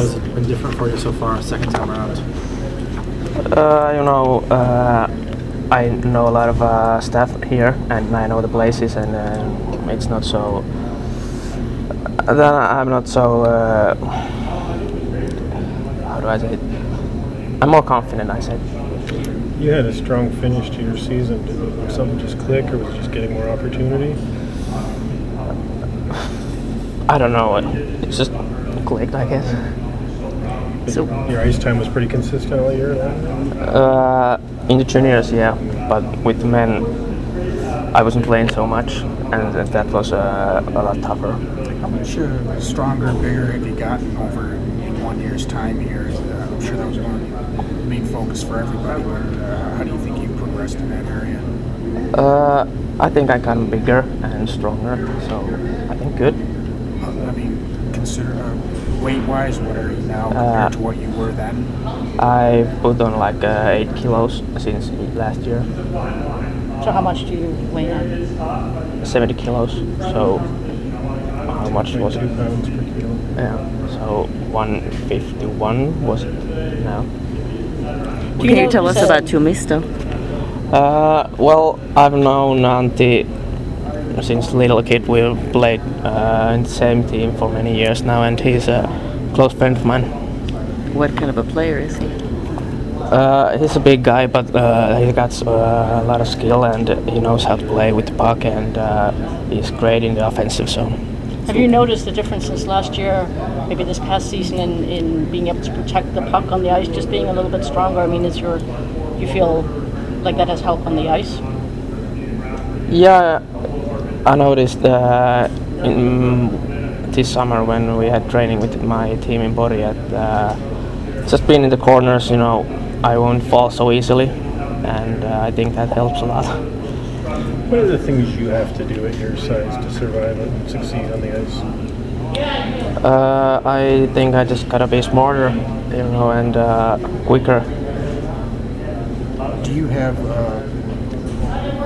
How's it been different for you so far, second time around? Uh, you know, uh, I know a lot of uh, staff here, and I know the places, and uh, it's not so. Then I'm not so. Uh, how do I say it? I'm more confident. I said. You had a strong finish to your season. Did something just click, or was it just getting more opportunity? I don't know. It it's just clicked, I guess. So, Your ice time was pretty consistent all year. Then? Uh, in the juniors, yeah, but with the men, I wasn't playing so much, and that- that was uh, a lot tougher. How much uh, stronger, bigger have you gotten over in one year's time here? Uh, I'm sure that was one main focus for everybody, but uh, how do you think you progressed in that area? Uh, I think I got bigger and stronger, so I think good. I mean, consider uh, weight-wise, what are you now compared Uh, to what you were then? I put on like uh, eight kilos since last year, So how much do you weigh now? 70 kilos. So how much was Two it? pounds per kilo. Yeah, so 151 was it now? Can you tell us said- about Tuomisto? Uh, well, I've known Antti since little kid. We played uh, in the same team for many years now, and he's a close friend of mine. What kind of a player is he? Uh, he's a big guy, but uh, he got uh, a lot of skill and he knows how to play with the puck, and uh, he's great in the offensive zone. Have you noticed the difference since last year, maybe this past season, in, in being able to protect the puck on the ice, just being a little bit stronger? I mean, is your, you feel like that has helped on the ice? Yeah, I noticed uh, in this summer when we had training with my team in Pori, uh, just being in the corners, you know, I won't fall so easily, and uh, I think that helps a lot. What are the things you have to do at your size to survive and succeed on the ice? Uh, I think I just gotta be smarter, you know, and uh, quicker. Do you have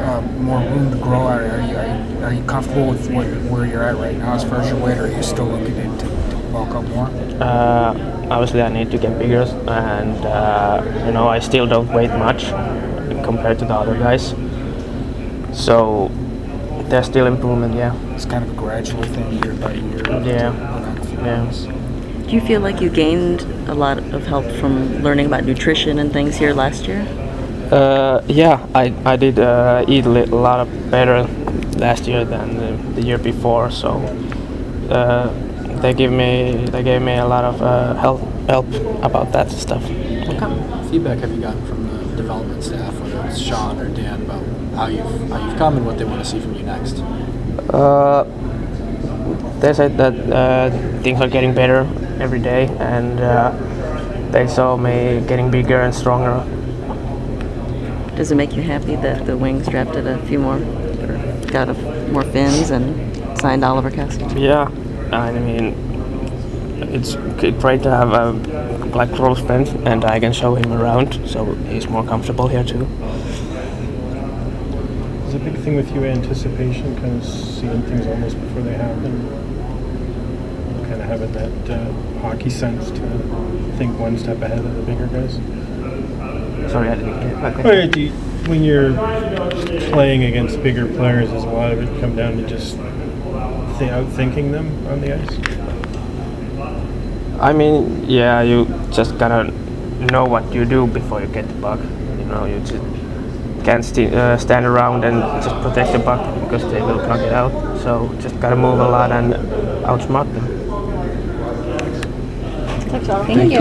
uh, uh, more room to grow? Are, are, you, are, you, are you comfortable with what, where you're at right now as far as your weight, or are you still looking to, to, to bulk up more? Uh, obviously, I need to get bigger, and uh, you know, I still don't weigh much compared to the other guys. So there's still improvement, yeah. It's kind of a gradual thing, year by year. Yeah. Work on a few Yeah. Do you feel like you gained a lot of help from learning about nutrition and things here last year? Uh, yeah, I, I did uh, eat a lot of better last year than the, the year before. So uh, they give me they gave me a lot of uh, help help about that stuff. What kind of feedback have you gotten from the development staff, whether it's Sean or Dan, about how you've how you've come and what they want to see from you next? Uh, they said that uh, things are getting better every day, and uh, they saw me getting bigger and stronger. Does it make you happy that the Wings drafted a few more, or got a, more Finns and signed Oliver Kessler? Yeah, I mean, it's great to have a black close friend, and I can show him around, so he's more comfortable here too. Is a big thing with you anticipation, kind of seeing things almost before they happen? Kind of having that uh, hockey sense to think one step ahead of the bigger guys? Sorry, I didn't get that. Or do you, when you're playing against bigger players, does a lot of it come down to just th- outthinking them on the ice? I mean, yeah, you just gotta know what you do before you get the puck. You know, you just can't st- uh, stand around and just protect the puck because they will knock it out. So just gotta move a lot and outsmart them. Thanks, Oliver. Thank you.